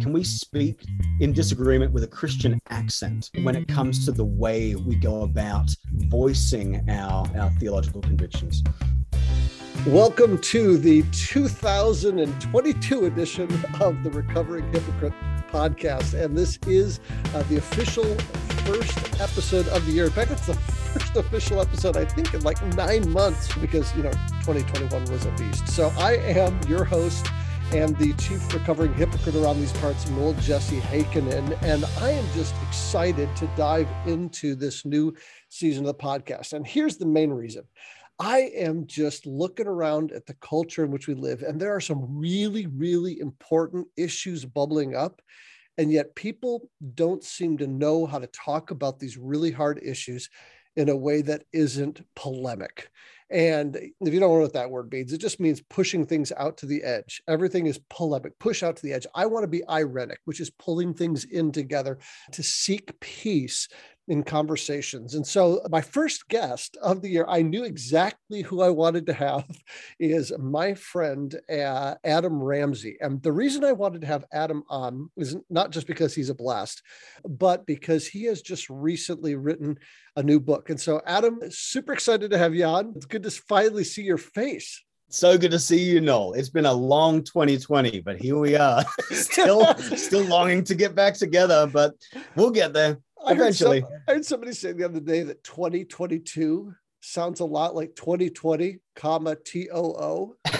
can we speak in disagreement with a Christian accent when it comes to the way we go about voicing our, our theological convictions? Welcome to the 2022 edition of the Recovering Hypocrite podcast. And this is uh, the official first episode of the year. In fact, it's the first official episode, I think, in like nine months because, you know, 2021 was a beast. So I am your host and the chief recovering hypocrite around these parts, Noel Jesse Heikkinen. And I am just excited to dive into this new season of the podcast. And here's the main reason. I am just looking around at the culture in which we live, and there are some really, really important issues bubbling up. And yet, people don't seem to know how to talk about these really hard issues in a way that isn't polemic. And if you don't know what that word means, it just means pushing things out to the edge. Everything is polemic, push out to the edge. I want to be irenic, which is pulling things in together to seek peace in conversations. And so my first guest of the year, I knew exactly who I wanted to have is my friend uh, Adam Ramsey. And the reason I wanted to have Adam on is not just because he's a blast, but because he has just recently written a new book. And so Adam, super excited to have you on. It's good to finally see your face. So good to see you, Noel. It's been a long 2020, but here we are, still still longing to get back together, but we'll get there. I Eventually, heard, some, I heard somebody say the other day that 2022 sounds a lot like 2020, comma T O O.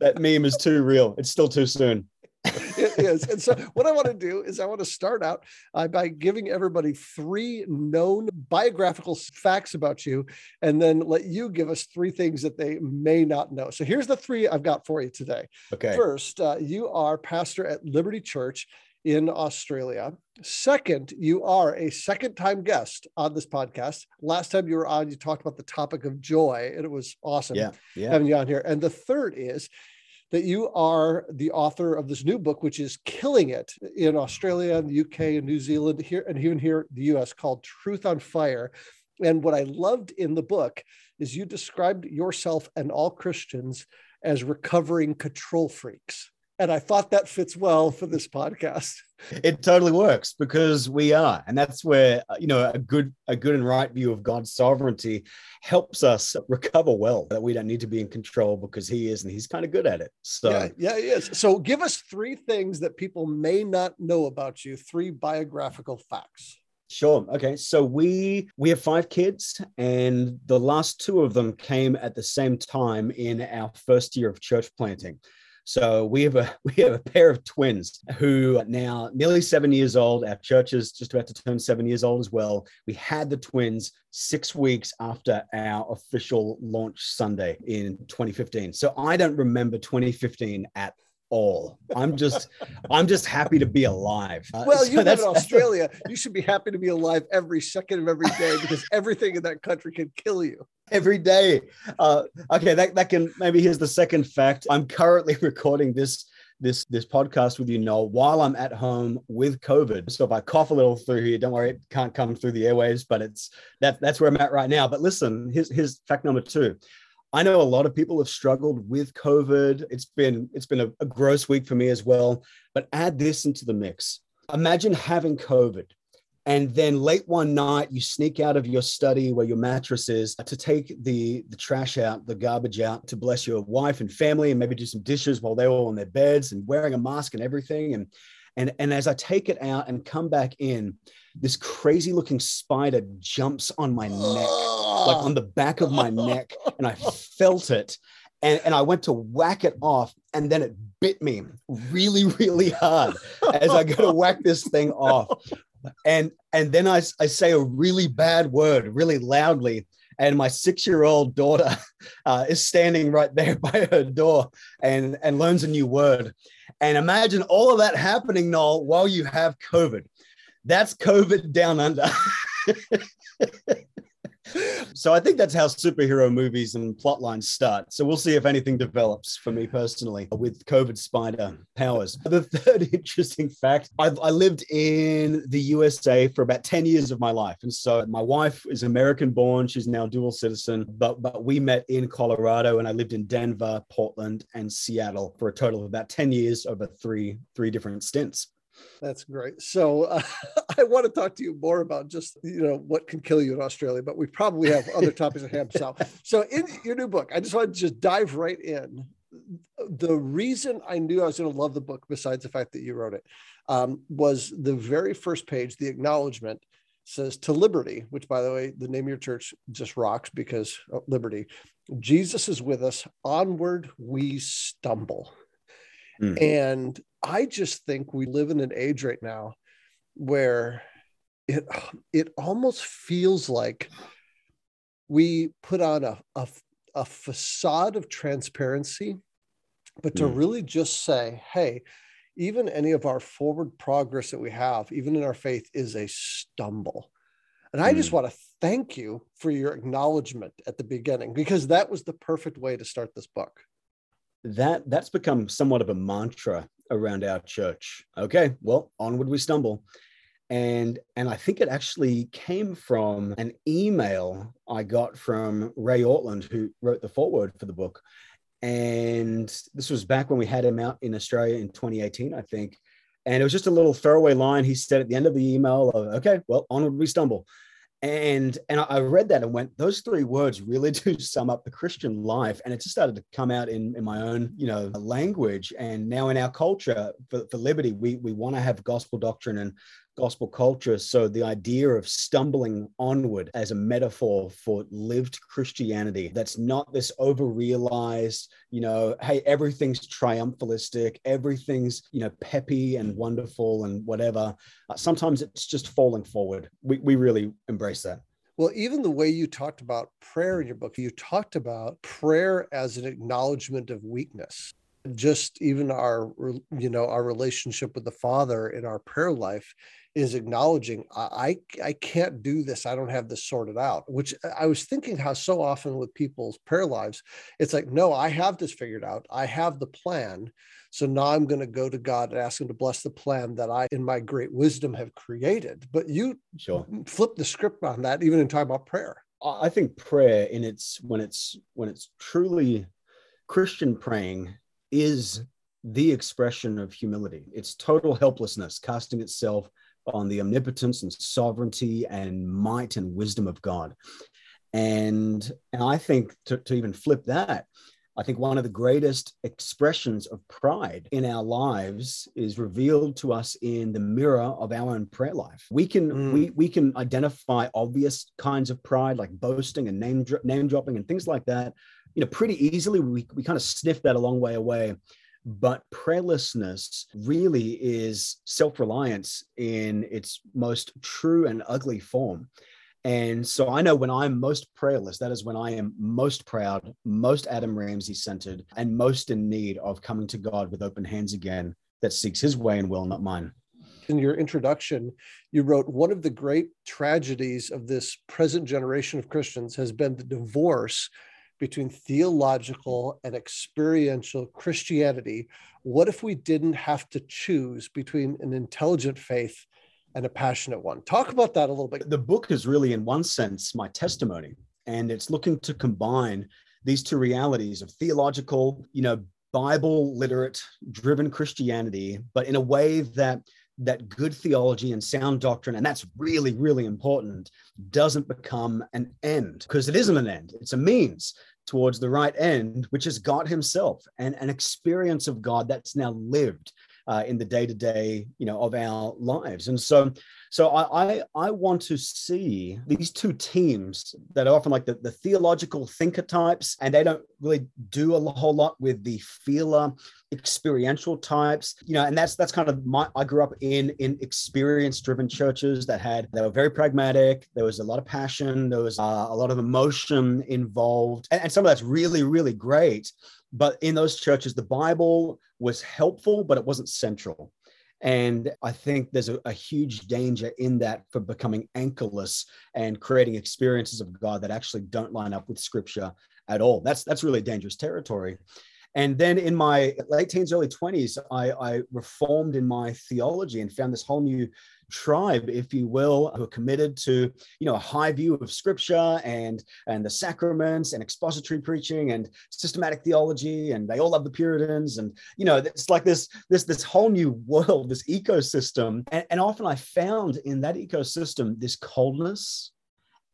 that meme is too real. It's still too soon. it is. And so, what I want to do is, I want to start out uh, by giving everybody three known biographical facts about you, and then let you give us three things that they may not know. So, here's the three I've got for you today. Okay. First, uh, you are pastor at Liberty Church in Australia. Second, you are a second time guest on this podcast. Last time you were on, you talked about the topic of joy, and it was awesome yeah, yeah. having you on here. And the third is that you are the author of this new book, which is killing it in Australia and the UK and New Zealand here, and even here the US, called Truth on Fire. And what I loved in the book is you described yourself and all Christians as recovering control freaks. And I thought that fits well for this podcast. It totally works because we are, and that's where uh, you know a good, a good and right view of God's sovereignty helps us recover well. That we don't need to be in control because He is, and He's kind of good at it. So yeah, yeah, He is. So give us three things that people may not know about you. Three biographical facts. Sure. Okay. So we we have five kids, and the last two of them came at the same time in our first year of church planting. So we have a we have a pair of twins who are now nearly seven years old. Our church is just about to turn seven years old as well. We had the twins six weeks after our official launch Sunday in 2015. So I don't remember 2015 at all. I'm just, I'm just happy to be alive. Uh, well, so you live in Australia. you should be happy to be alive every second of every day because everything in that country can kill you every day. Uh, okay, that that can maybe here's the second fact. I'm currently recording this this this podcast with you, Noel, while I'm at home with COVID. So if I cough a little through here, don't worry, it can't come through the airwaves, but it's that that's where I'm at right now. But listen, here's here's fact number two. I know a lot of people have struggled with COVID. It's been it's been a, a gross week for me as well. But add this into the mix. Imagine having COVID, and then late one night you sneak out of your study where your mattress is to take the the trash out, the garbage out, to bless your wife and family, and maybe do some dishes while they're all on their beds and wearing a mask and everything. And and and as I take it out and come back in, this crazy looking spider jumps on my neck like on the back of my neck, and I felt it. And, and I went to whack it off, and then it bit me really, really hard as I go to whack this thing off. And and then I, I say a really bad word really loudly, and my six-year-old daughter uh, is standing right there by her door and and learns a new word. And imagine all of that happening, Noel, while you have COVID. That's COVID down under. so I think that's how superhero movies and plot lines start. So we'll see if anything develops for me personally with COVID spider powers. The third interesting fact I've, I lived in the USA for about 10 years of my life. And so my wife is American born. She's now dual citizen, but, but we met in Colorado and I lived in Denver, Portland, and Seattle for a total of about 10 years over three, three different stints. That's great. So uh, I want to talk to you more about just you know what can kill you in Australia, but we probably have other topics at hand. So, so in your new book, I just want to just dive right in. The reason I knew I was going to love the book, besides the fact that you wrote it, um, was the very first page. The acknowledgement says to liberty, which by the way, the name of your church just rocks because liberty. Jesus is with us. Onward we stumble. Mm. And I just think we live in an age right now where it it almost feels like we put on a, a, a facade of transparency, but to mm. really just say, hey, even any of our forward progress that we have, even in our faith, is a stumble. And I mm. just want to thank you for your acknowledgement at the beginning because that was the perfect way to start this book that that's become somewhat of a mantra around our church. Okay, well, onward we stumble. And and I think it actually came from an email I got from Ray Ortlund, who wrote the foreword for the book. And this was back when we had him out in Australia in 2018, I think. And it was just a little throwaway line he said at the end of the email of, okay, well, onward we stumble and and I read that and went, those three words really do sum up the Christian life. And it just started to come out in, in my own, you know, language. And now in our culture for, for liberty, we we want to have gospel doctrine and gospel culture. So the idea of stumbling onward as a metaphor for lived Christianity that's not this over realized, you know, hey, everything's triumphalistic, everything's, you know, peppy and wonderful and whatever. Uh, sometimes it's just falling forward. We, we really embrace that. Well, even the way you talked about prayer in your book, you talked about prayer as an acknowledgement of weakness just even our you know our relationship with the father in our prayer life is acknowledging I, I can't do this. I don't have this sorted out which uh, i was thinking how so often with people's prayer lives it's like no i have this figured out. I have the plan. So now i'm going to go to god and ask him to bless the plan that i in my great wisdom have created. But you sure. flip the script on that even in talking about prayer. I think prayer in its when it's when it's truly christian praying is the expression of humility. It's total helplessness, casting itself on the omnipotence and sovereignty and might and wisdom of God. And, and I think to, to even flip that, I think one of the greatest expressions of pride in our lives is revealed to us in the mirror of our own prayer life. We can mm. we we can identify obvious kinds of pride like boasting and name name dropping and things like that you know, pretty easily. We, we kind of sniff that a long way away. But prayerlessness really is self reliance in its most true and ugly form. And so I know when I'm most prayerless, that is when I am most proud, most Adam Ramsey centered, and most in need of coming to God with open hands again that seeks his way and will, not mine. In your introduction, you wrote one of the great tragedies of this present generation of Christians has been the divorce between theological and experiential Christianity, what if we didn't have to choose between an intelligent faith and a passionate one? Talk about that a little bit. The book is really, in one sense, my testimony, and it's looking to combine these two realities of theological, you know, Bible literate driven Christianity, but in a way that that good theology and sound doctrine, and that's really, really important, doesn't become an end because it isn't an end, it's a means towards the right end, which is God Himself and an experience of God that's now lived uh, in the day to day, you know, of our lives. And so, so I, I, I want to see these two teams that are often like the, the theological thinker types, and they don't really do a whole lot with the feeler experiential types you know and that's that's kind of my i grew up in in experience driven churches that had they were very pragmatic there was a lot of passion there was uh, a lot of emotion involved and, and some of that's really really great but in those churches the bible was helpful but it wasn't central And I think there's a, a, huge danger in that for becoming anchorless and creating experiences of God that actually don't line up with scripture at all. That's that's really dangerous territory. And then in my late teens, early 20s, I, I reformed in my theology and found this whole new tribe, if you will, who are committed to, you know, a high view of scripture and and the sacraments and expository preaching and systematic theology. And they all love the Puritans. And, you know, it's like this, this, this whole new world, this ecosystem. And, and often I found in that ecosystem this coldness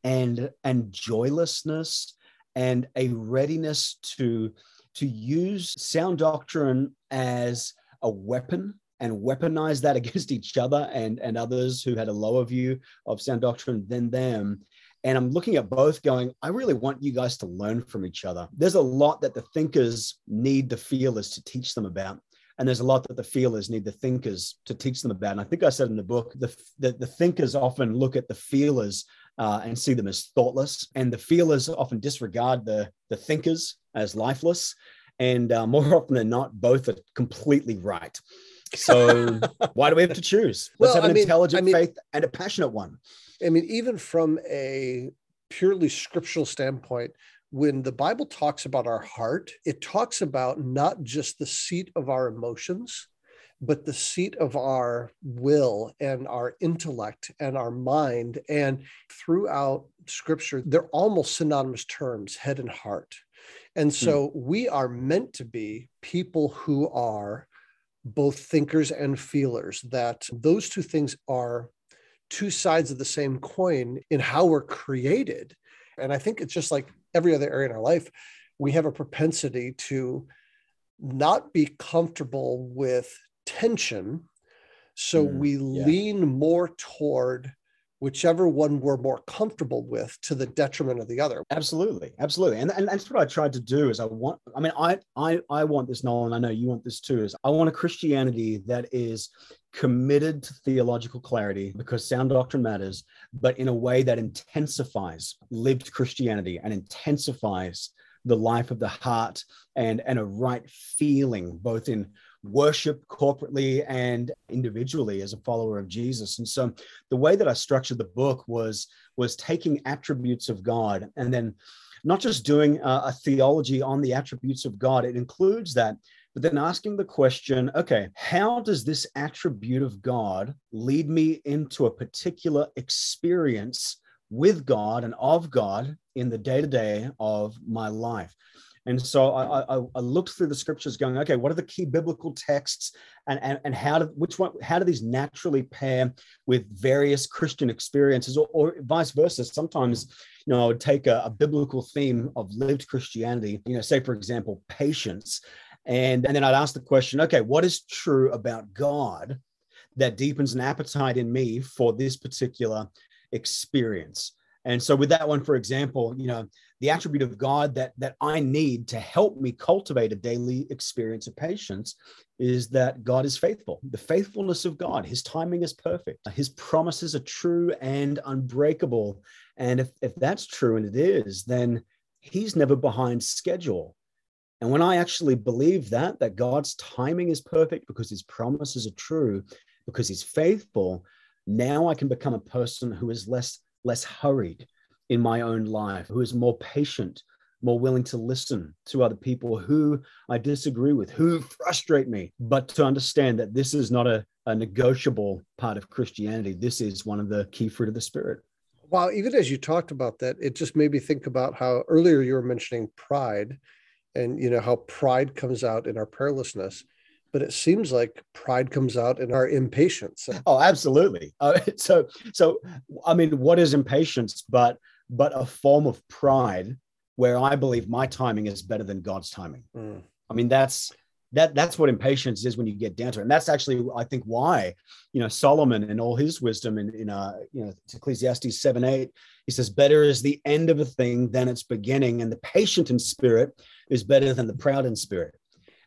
and and joylessness and a readiness to to use sound doctrine as a weapon and weaponize that against each other and, and others who had a lower view of sound doctrine than them. And I'm looking at both going, I really want you guys to learn from each other. There's a lot that the thinkers need the feelers to teach them about. And there's a lot that the feelers need the thinkers to teach them about. And I think I said in the book, the, the, the thinkers often look at the feelers uh, and see them as thoughtless. And the feelers often disregard the, the thinkers as lifeless. And uh, more often than not, both are completely right. So why do we have to choose? Let's well, have an I mean, intelligent I mean, faith and a passionate one. I mean, even from a purely scriptural standpoint, when the Bible talks about our heart, it talks about not just the seat of our emotions, but the seat of our will and our intellect and our mind. And throughout scripture, they're almost synonymous terms, head and heart. And so hmm. we are meant to be people who are both thinkers and feelers, that those two things are two sides of the same coin in how we're created. And I think it's just like every other area in our life, we have a propensity to not be comfortable with tension. So mm, we yeah. lean more toward whichever one we're more comfortable with to the detriment of the other. Absolutely absolutely. And, and that's what i tried to do is i want i mean i i i want this nolan i know you want this too is i want a christianity that is committed to theological clarity because sound doctrine matters but in a way that intensifies lived christianity and intensifies the life of the heart and and a right feeling both in worship corporately and individually as a follower of Jesus. And so the way that I structured the book was was taking attributes of God and then not just doing a, a theology on the attributes of God. It includes that but then asking the question okay, how does this attribute of God lead me into a particular experience with God and of God in the day to day of my life? And so I, I, I, looked through the scriptures, going, okay, what are the key biblical texts, and and, and how do which one how do these naturally pair with various Christian experiences, or, or vice versa? Sometimes, you know, I would take a, a biblical theme of lived Christianity, you know, say for example, patience, and and then I'd ask the question, okay, what is true about God that deepens an appetite in me for this particular experience? And so with that one, for example, you know, the attribute of God that that I need to help me cultivate a daily experience of patience is that God is faithful. The faithfulness of God, his timing is perfect. His promises are true and unbreakable. And if, if that's true, and it is, then he's never behind schedule. And when I actually believe that, that God's timing is perfect because his promises are true, because he's faithful, now I can become a person who is less less hurried in my own life, who is more patient, more willing to listen to other people who I disagree with, who frustrate me, but to understand that this is not a, a negotiable part of Christianity. This is one of the key fruit of the Spirit. Wow, even as you talked about that, it just made me think about how earlier you were mentioning pride and you know how pride comes out in our prayerlessness but it seems like pride comes out in our impatience. Oh, absolutely. Uh, so, so I mean, what is impatience but but a form of pride where I believe my timing is better than God's timing. Mm. I mean, that's that that's what impatience is when you get down to it. And that's actually, I think, why, you know, Solomon and all his wisdom in, in uh, you know, Ecclesiastes 7, 8, he says, better is the end of a thing than its beginning. And the patient in spirit is better than the proud in spirit.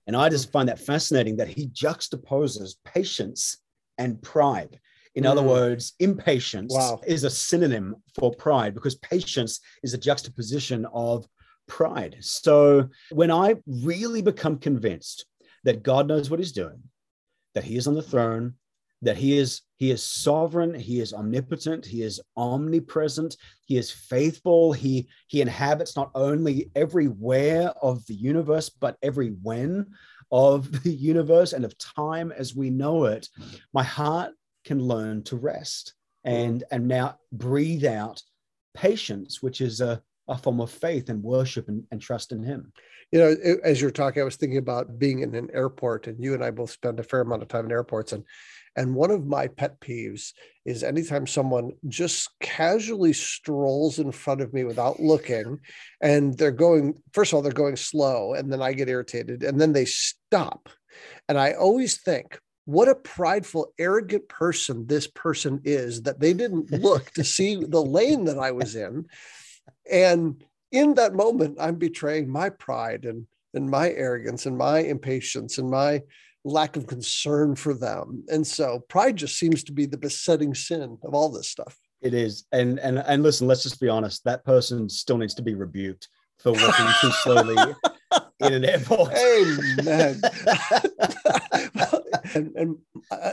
And I just find that fascinating that he juxtaposes patience and pride. In mm. other words, impatience wow. is a synonym for pride because patience is a juxtaposition of pride. So when I really become convinced that God knows what he's doing, that he is on the throne, that he is he is sovereign he is omnipotent he is omnipresent he is faithful he he inhabits not only everywhere of the universe but every when of the universe and of time as we know it my heart can learn to rest and and now breathe out patience which is a, a form of faith and worship and, and trust in him. You know as you're talking i was thinking about being in an airport and you and i both spend a fair amount of time in airports. And and one of my pet peeves is anytime someone just casually strolls in front of me without looking, and they're going, first of all, they're going slow, and then I get irritated, and then they stop. And I always think, what a prideful, arrogant person this person is that they didn't look to see the lane that I was in. And in that moment, I'm betraying my pride and, and my arrogance and my impatience and my lack of concern for them. And so pride just seems to be the besetting sin of all this stuff. It is. And and and listen, let's just be honest, that person still needs to be rebuked for working too slowly in an airport. Amen. and, and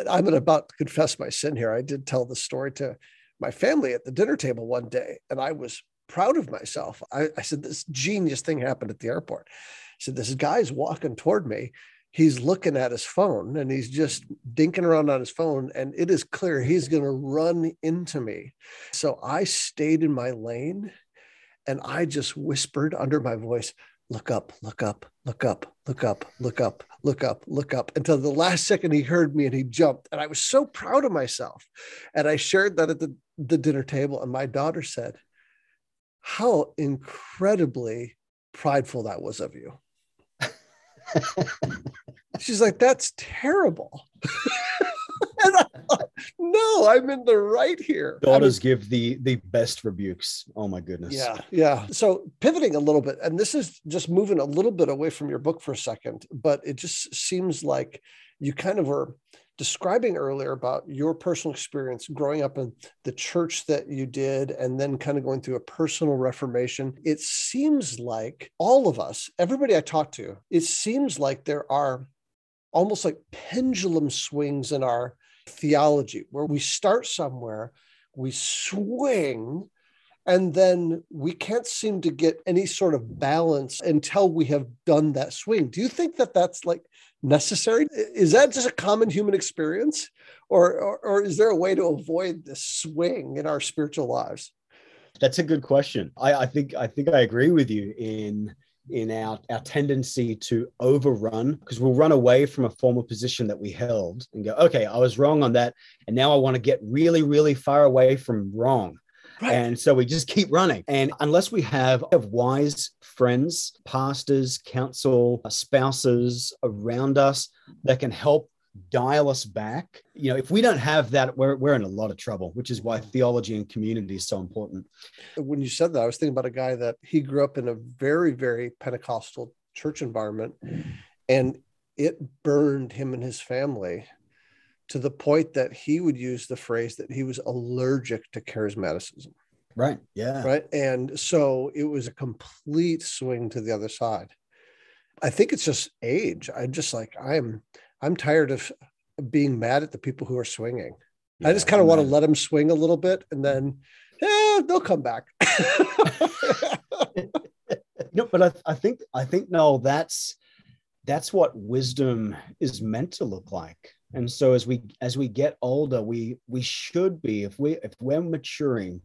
I'm about to confess my sin here. I did tell the story to my family at the dinner table one day, and I was proud of myself. I, I said, This genius thing happened at the airport. I said, This guy's walking toward me he's looking at his phone and he's just dinking around on his phone and it is clear he's going to run into me so i stayed in my lane and i just whispered under my voice look up look up look up look up look up look up look up until the last second he heard me and he jumped and i was so proud of myself and i shared that at the, the dinner table and my daughter said how incredibly prideful that was of you She's like, that's terrible. I, no, I'm in the right here. Daughters I mean, give the the best rebukes. Oh my goodness. Yeah, yeah. So pivoting a little bit, and this is just moving a little bit away from your book for a second, but it just seems like you kind of were describing earlier about your personal experience growing up in the church that you did and then kind of going through a personal reformation, it seems like all of us, everybody I talk to, it seems like there are almost like pendulum swings in our theology where we start somewhere, we swing and then we can't seem to get any sort of balance until we have done that swing. Do you think that that's like necessary? Is that just a common human experience? Or, or, or is there a way to avoid this swing in our spiritual lives? That's a good question. I, I think i think i agree with you in in our, our tendency to overrun because we'll run away from a former position that we held and go okay i was wrong on that and now i want to get really really far away from wrong Right. And so we just keep running. And unless we have, have wise friends, pastors, counsel, uh, spouses around us that can help dial us back, you know, if we don't have that, we're, we're in a lot of trouble, which is why theology and community is so important. When you said that, I was thinking about a guy that he grew up in a very, very Pentecostal church environment and it burned him and his family to the point that he would use the phrase that he was allergic to charismaticism. Right. Yeah. Right. And so it was a complete swing to the other side. I think it's just age. I just like I'm I'm tired of being mad at the people who are swinging. Yeah, I just kind of want to let them swing a little bit and then yeah, they'll come back. no, but I, I think I think no, that's that's what wisdom is meant to look like and so as we as we get older we we should be if we if we're maturing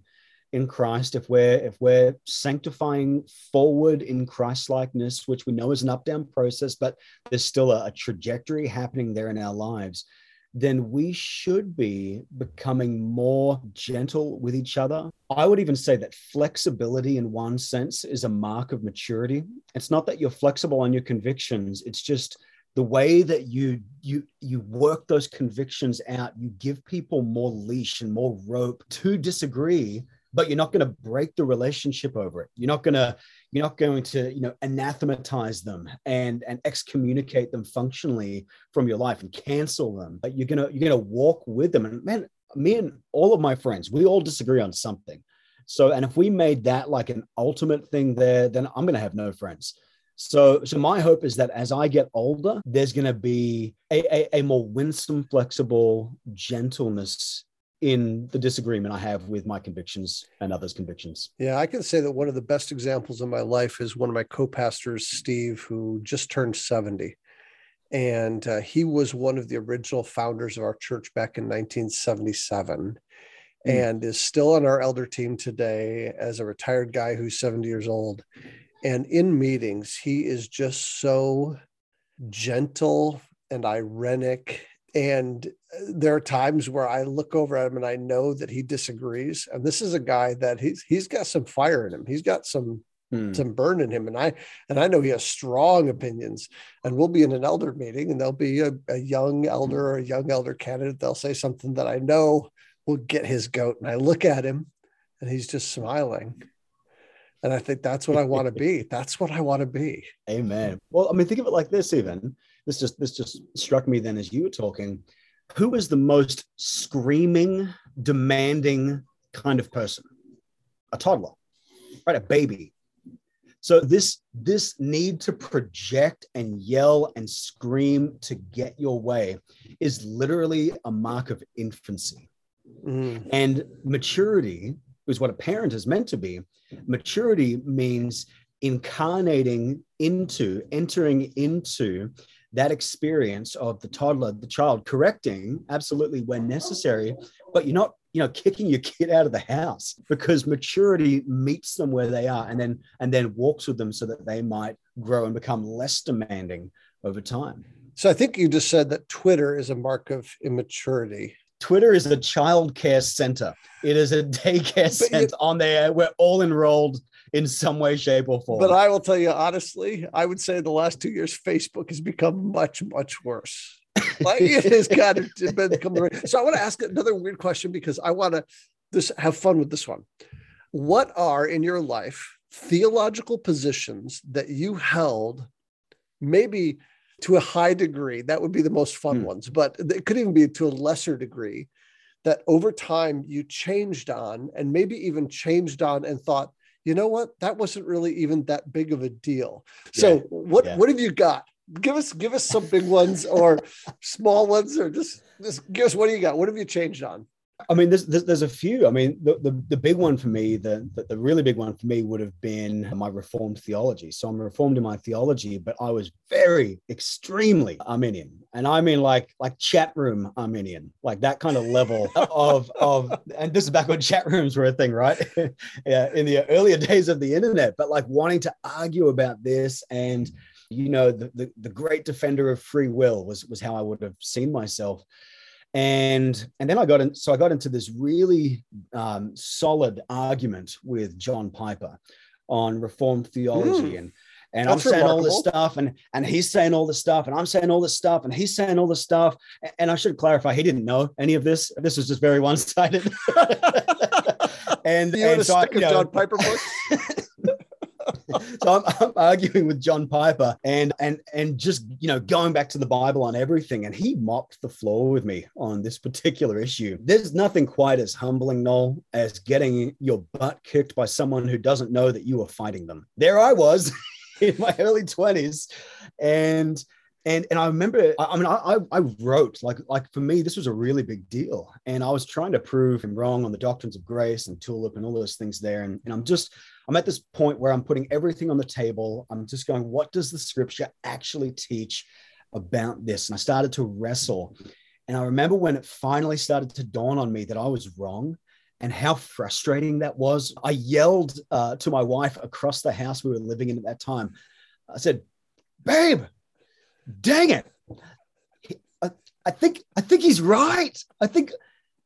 in christ if we're if we're sanctifying forward in christ likeness which we know is an up down process but there's still a, a trajectory happening there in our lives then we should be becoming more gentle with each other. I would even say that flexibility, in one sense, is a mark of maturity. It's not that you're flexible on your convictions, it's just the way that you you you work those convictions out you give people more leash and more rope to disagree but you're not going to break the relationship over it. You're not going to you're not going to you know anathematize them and and excommunicate them functionally from your life and cancel them. But you're to you're to walk with them. And man me and all of my friends we all disagree on something. So and if we made that like an ultimate thing there then i'm to have no friends. So, so my hope is that as I get older, there's going to be a, a, a more winsome, flexible gentleness in the disagreement I have with my convictions and others' convictions. Yeah, I can say that one of the best examples in my life is one of my co-pastors, Steve, who just turned 70. And uh, he was one of the original founders of our church back in 1977 mm. and is still on our elder team today as a retired guy who's 70 years old. And in meetings, he is just so gentle and irenic and uh, there are times where I look over at him and I know that he disagrees. And this is a guy that he's he's got some fire in him. He's got some hmm. some burn in him. And I and I know he has strong opinions. And we'll be in an elder meeting and there'll be a, a young elder or a young elder candidate. They'll say something that I know will get his goat. And I look at him and he's just smiling. And I think that's what I want to be. That's what I want to be. Amen. Well, I mean, think of it like this, even this just this just struck me then as you were talking. Who is the most screaming, demanding kind of person? A toddler, right? A baby. So this this need to project and yell and scream to get your way is literally a mark of infancy. Mm. And maturity is what a parent is meant to be. Maturity means incarnating into, entering into that experience of the toddler, the child correcting absolutely when necessary, but you're not, you know, kicking your kid out of the house because maturity meets them where they are and then and then walks with them so that they might grow and become less demanding over time. So I think you just said that Twitter is a mark of immaturity. Twitter is a child care center. It is a daycare center on there. We're all enrolled in some way, shape, or form. But I will tell you honestly, I would say the last two years, Facebook has become much, much worse. like it has got to become so. I want to ask another weird question because I want to just have fun with this one. What are in your life theological positions that you held, maybe to a high degree? That would be the most fun hmm. ones, but it could even be to a lesser degree that over time you changed on and maybe even changed on and thought you know what? That wasn't really even that big of a deal. Yeah. So what yeah. what have you got? Give us give us some big ones or small ones or just just give us what do you got? What have you changed on? I mean, there's, there's, there's a few. I mean, the, the, the big one for me, the, the, the really big one for me would have been my Reformed theology. So I'm reformed in my theology, but I was very extremely Arminian, and I mean like like chat room Arminian, like that kind of level of of. And this is back when chat rooms were a thing, right? yeah, in the earlier days of the internet, but like wanting to argue about this and you know the, the, the great defender of free will was was how I would have seen myself and and then I got in, so I got into this really um, solid argument with John Piper on Reformed theology mm. and and That's I'm saying remarkable. all this stuff, and and he's saying all this stuff, and I'm saying all this stuff, and he's saying all this stuff. And I should clarify, he didn't know any of this. This was just very one-sided. and you and so I, you know, John Piper book. so I'm, I'm, arguing with John Piper and and and just you know going back to the Bible on everything, and he mopped the floor with me on this particular issue. There's nothing quite as humbling, Noel, as getting your butt kicked by someone who doesn't know that you are fighting them. There I was in my early 20s, and and and I remember, I, I mean, I, I wrote like like for me, this was a really big deal, and I was trying to prove him wrong on the doctrines of grace and tulip and all those things there, and, and I'm just I'm at this point where I'm putting everything on the table. I'm just going, what does the scripture actually teach about this? And I started to wrestle, and I remember when it finally started to dawn on me that I was wrong and how frustrating that was. I yelled uh, to my wife across the house we were living in at that time. I said, "Babe." Dang it. I, I think I think he's right. I think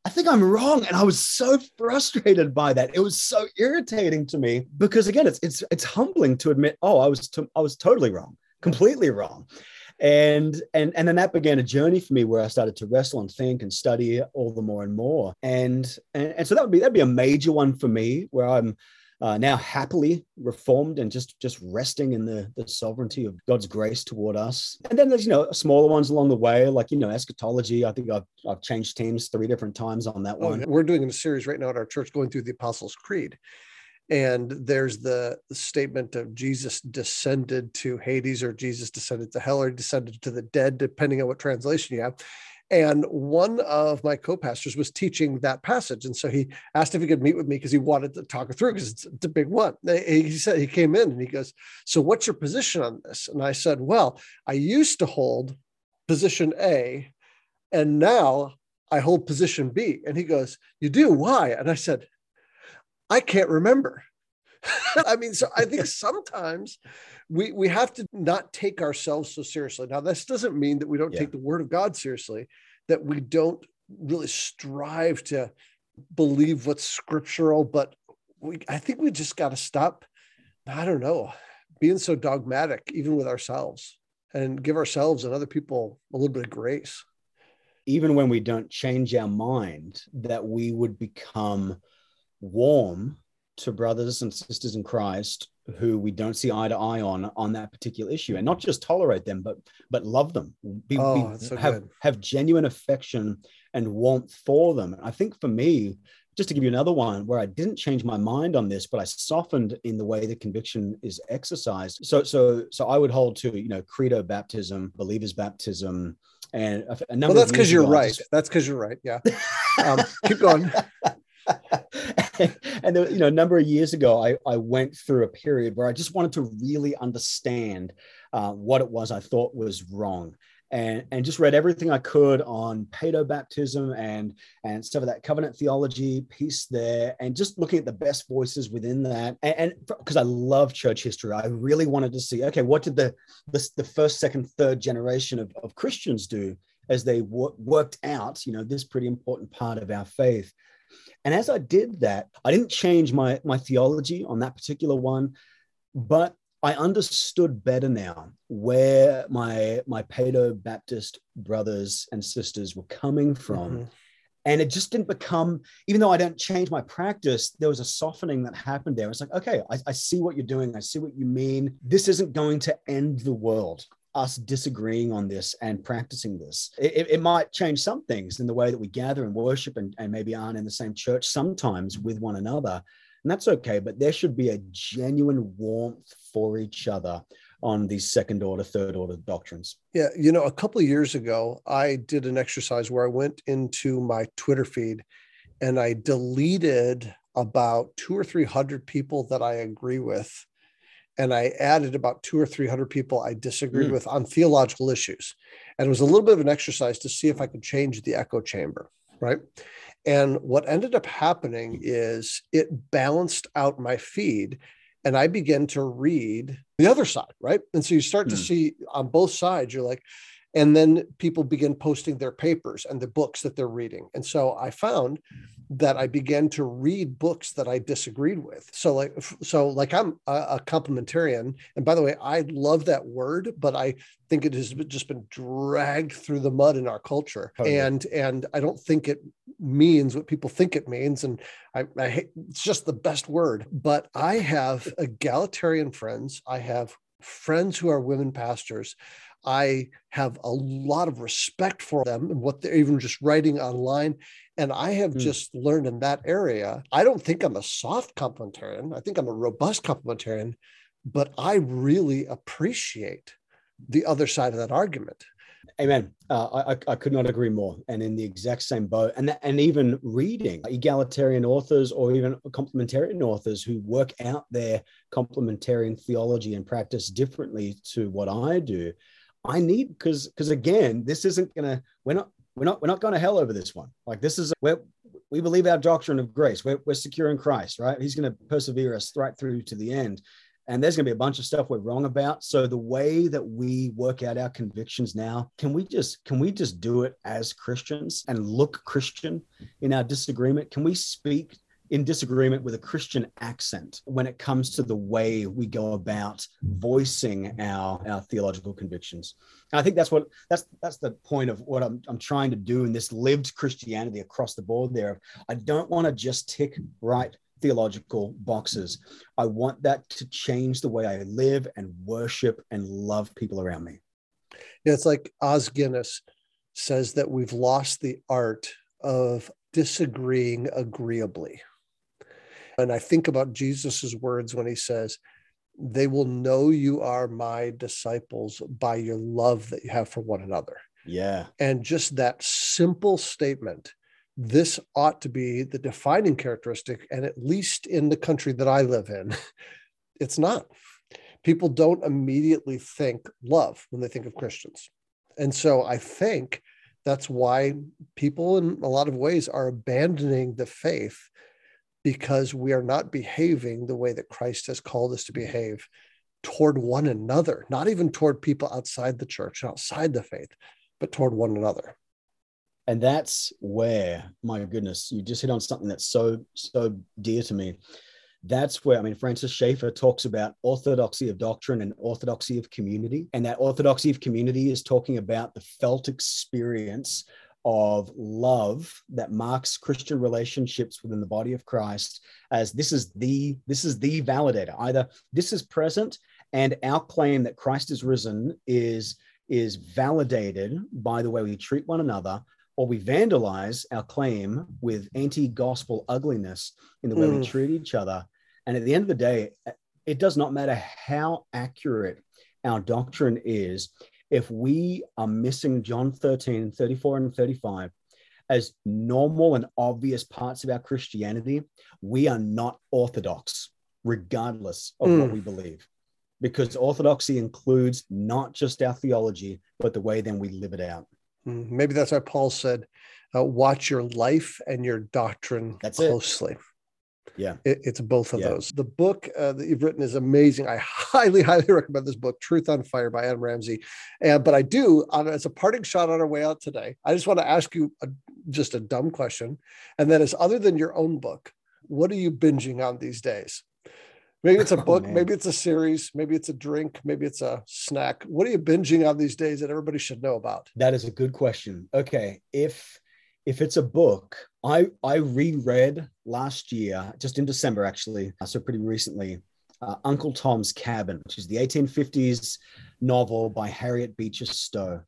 I think I'm wrong. And I was so frustrated by that. It was so irritating to me because again, it's it's it's humbling to admit, oh, I was to, I was totally wrong, completely wrong. And and and then that began a journey for me where I started to wrestle and think and study all the more and more. And and, and so that would be that'd be a major one for me where I'm uh, now happily reformed and just just resting in the, the sovereignty of God's grace toward us. And then there's you know smaller ones along the way, like you know eschatology. I think I've I've changed teams three different times on that oh, one. We're doing a series right now at our church going through the Apostles' Creed. and there's the statement of Jesus descended to Hades or Jesus descended to hell or descended to the dead, depending on what translation you have. And one of my co-pastors was teaching that passage. And so he asked if he could meet with me because he wanted to talk it through because it's, it's, a big one. He said he came in and he goes, So what's your position on this? And I said, Well, I used to hold position A, and now I hold position B. And he goes, You do? Why? And I said, I can't remember. I mean, so I think sometimes we we have to not take ourselves so seriously. Now, this doesn't mean that we don't yeah. take the word of God seriously, that we don't really strive to believe what's scriptural, but we I think we just got to stop, I don't know, being so dogmatic, even with ourselves, and give ourselves and other people a little bit of grace. Even when we don't change our mind, that we would become warm to brothers and sisters in Christ who we don't see eye to eye on on that particular issue and not just tolerate them but but love them. Be, oh, be, so have good. have genuine affection and warmth for them. I think for me just to give you another one where i didn't change my mind on this but i softened in the way the conviction is exercised. So so so i would hold to you know credo baptism believers baptism and a, a number well that's because you're right. that's because you're right. Yeah. Um, keep going and there, you know, a number of years ago, I, I went through a period where I just wanted to really understand uh, what it was I thought was wrong. And, and just read everything I could on paedo baptism and and stuff of that covenant theology piece there, and just looking at the best voices within that. And because I love church history, I really wanted to see okay, what did the the, the first, second, third generation of, of Christians do as they w- worked out, you know, this pretty important part of our faith. And as I did that, I didn't change my, my theology on that particular one, but I understood better now where my my Paedo Baptist brothers and sisters were coming from. Mm-hmm. And it just didn't become, even though I don't change my practice, there was a softening that happened there. It's like, okay, I, I see what you're doing. I see what you mean. This isn't going to end the world us disagreeing on this and practicing this. It, it, might change some things in the way that we gather and worship and, and maybe aren't in the same church sometimes with one another. And that's okay, but there should be a genuine warmth for each other on these second order, third order doctrines. Yeah. You know, a couple of years ago, I did an exercise where I went into my Twitter feed and I deleted about two or 300 people that I agree with and I added about two or 300 people I disagreed mm. with on theological issues. And it was a little bit of an exercise to see if I could change the echo chamber, right? And what ended up happening is it balanced out my feed and I began to read the other side, right? And so you start mm. to see on both sides, you're like, and then people begin posting their papers and the books that they're reading. And so I found that I began to read books that I disagreed with. So like so like I'm a, complementarian, and by the way, I love that word, but I think it has just been dragged through the mud in our culture, totally. and and I don't think it means what people think it means, and I, I hate, it's just the best word. But I have egalitarian friends. I have friends who are women pastors. I have a lot of respect for them and what they're even just writing online. And I have mm. just learned in that area, I don't think I'm a soft complementarian. I think I'm a robust complementarian, but I really appreciate the other side of that argument. Amen. Uh, I, I could not agree more. And in the exact same boat, and and even reading egalitarian authors or even complementarian authors who work out their complementarian theology and practice differently to what I do, I need because because again, this isn't gonna we're not we're not we're not going to hell over this one. Like this is where we believe our doctrine of grace. We're, we're secure in Christ, right? He's going to persevere us right through to the end. And there's going to be a bunch of stuff we're wrong about. So the way that we work out our convictions now, can we just can we just do it as Christians and look Christian in our disagreement? Can we speak in disagreement with a Christian accent when it comes to the way we go about voicing our, our theological convictions. And I think that's what that's that's the point of what I'm, I'm trying to do in this lived Christianity across the board there. I don't want to just tick right theological boxes. I want that to change the way I live and worship and love people around me. Yeah, it's like Os Guinness says that we've lost the art of disagreeing agreeably And I think about Jesus's words when he says, They will know you are my disciples by your love that you have for one another. Yeah. And just that simple statement this ought to be the defining characteristic. And at least in the country that I live in, it's not. People don't immediately think love when they think of Christians. And so I think that's why people, in a lot of ways, are abandoning the faith because we are not behaving the way that Christ has called us to behave toward one another, not even toward people outside the church, outside the faith, but toward one another. And that's where, my goodness, you just hit on something that's so, so dear to me. That's where, I mean, Francis Schaeffer talks about orthodoxy of doctrine and orthodoxy of community. And that orthodoxy of community is talking about the felt experience of love that marks Christian relationships within the body of Christ as this is the this is the validator. Either this is present and our claim that Christ is risen is is validated by the way we treat one another or we vandalize our claim with anti-gospel ugliness in the way mm. we treat each other and at the end of the day it does not matter how accurate our doctrine is if we are missing John 13, 34, and 35 as normal and obvious parts of our Christianity, we are not orthodox, regardless of mm. what we believe. Because orthodoxy includes not just our theology, but the way then we live it out. Mm. Maybe that's why Paul said, uh, watch your life and your doctrine that's closely. It. Yeah. It, it's both of yeah. those. The book uh, that you've written is amazing. I highly, highly recommend this book, Truth on Fire by Adam Ramsey. And, but I do, on, as a parting shot on our way out today, I just want to ask you a, just a dumb question. And that is other than your own book, what are you binging on these days? Maybe it's a oh, book, oh, maybe it's a series, maybe it's a drink, maybe it's a snack. What are you binging on these days that everybody should know about? That is a good question. Okay. If if it's a book, I I reread last year, just in December actually, so pretty recently, uh, Uncle Tom's Cabin, which is the 1850s novel by Harriet Beecher Stowe,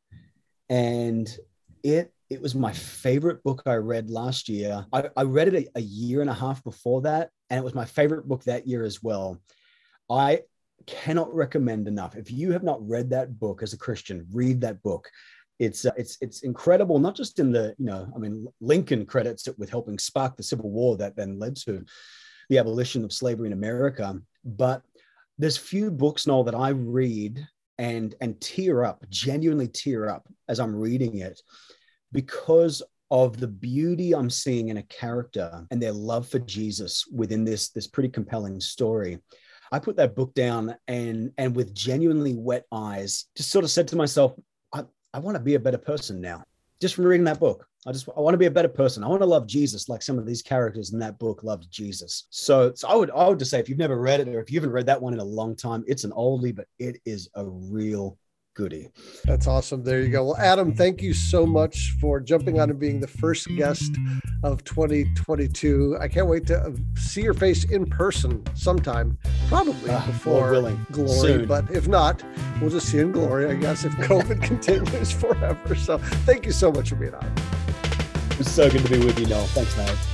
and it it was my favorite book I read last year. I, I read it a, a year and a half before that, and it was my favorite book that year as well. I cannot recommend enough. If you have not read that book as a Christian, read that book it's uh, it's it's incredible not just in the you know i mean lincoln credits it with helping spark the civil war that then led to the abolition of slavery in america but there's few books now that i read and and tear up genuinely tear up as i'm reading it because of the beauty i'm seeing in a character and their love for jesus within this this pretty compelling story. I put that book down and and with genuinely wet eyes just sort of said to myself I want to be a better person now. Just from reading that book, I just I want to be a better person. I want to love Jesus like some of these characters in that book loved Jesus. So, so I would I would just say if you've never read it or if you haven't read that one in a long time, it's an oldie, but it is a real goody. That's awesome. There you go. Well, Adam, thank you so much for jumping on and being the first guest of 2022. I can't wait to see your face in person sometime, probably uh, before glory. Soon. But if not, we'll just see in glory, I guess, if COVID continues forever. So thank you so much for being on. It's so good to be with you, Noel. Thanks, man.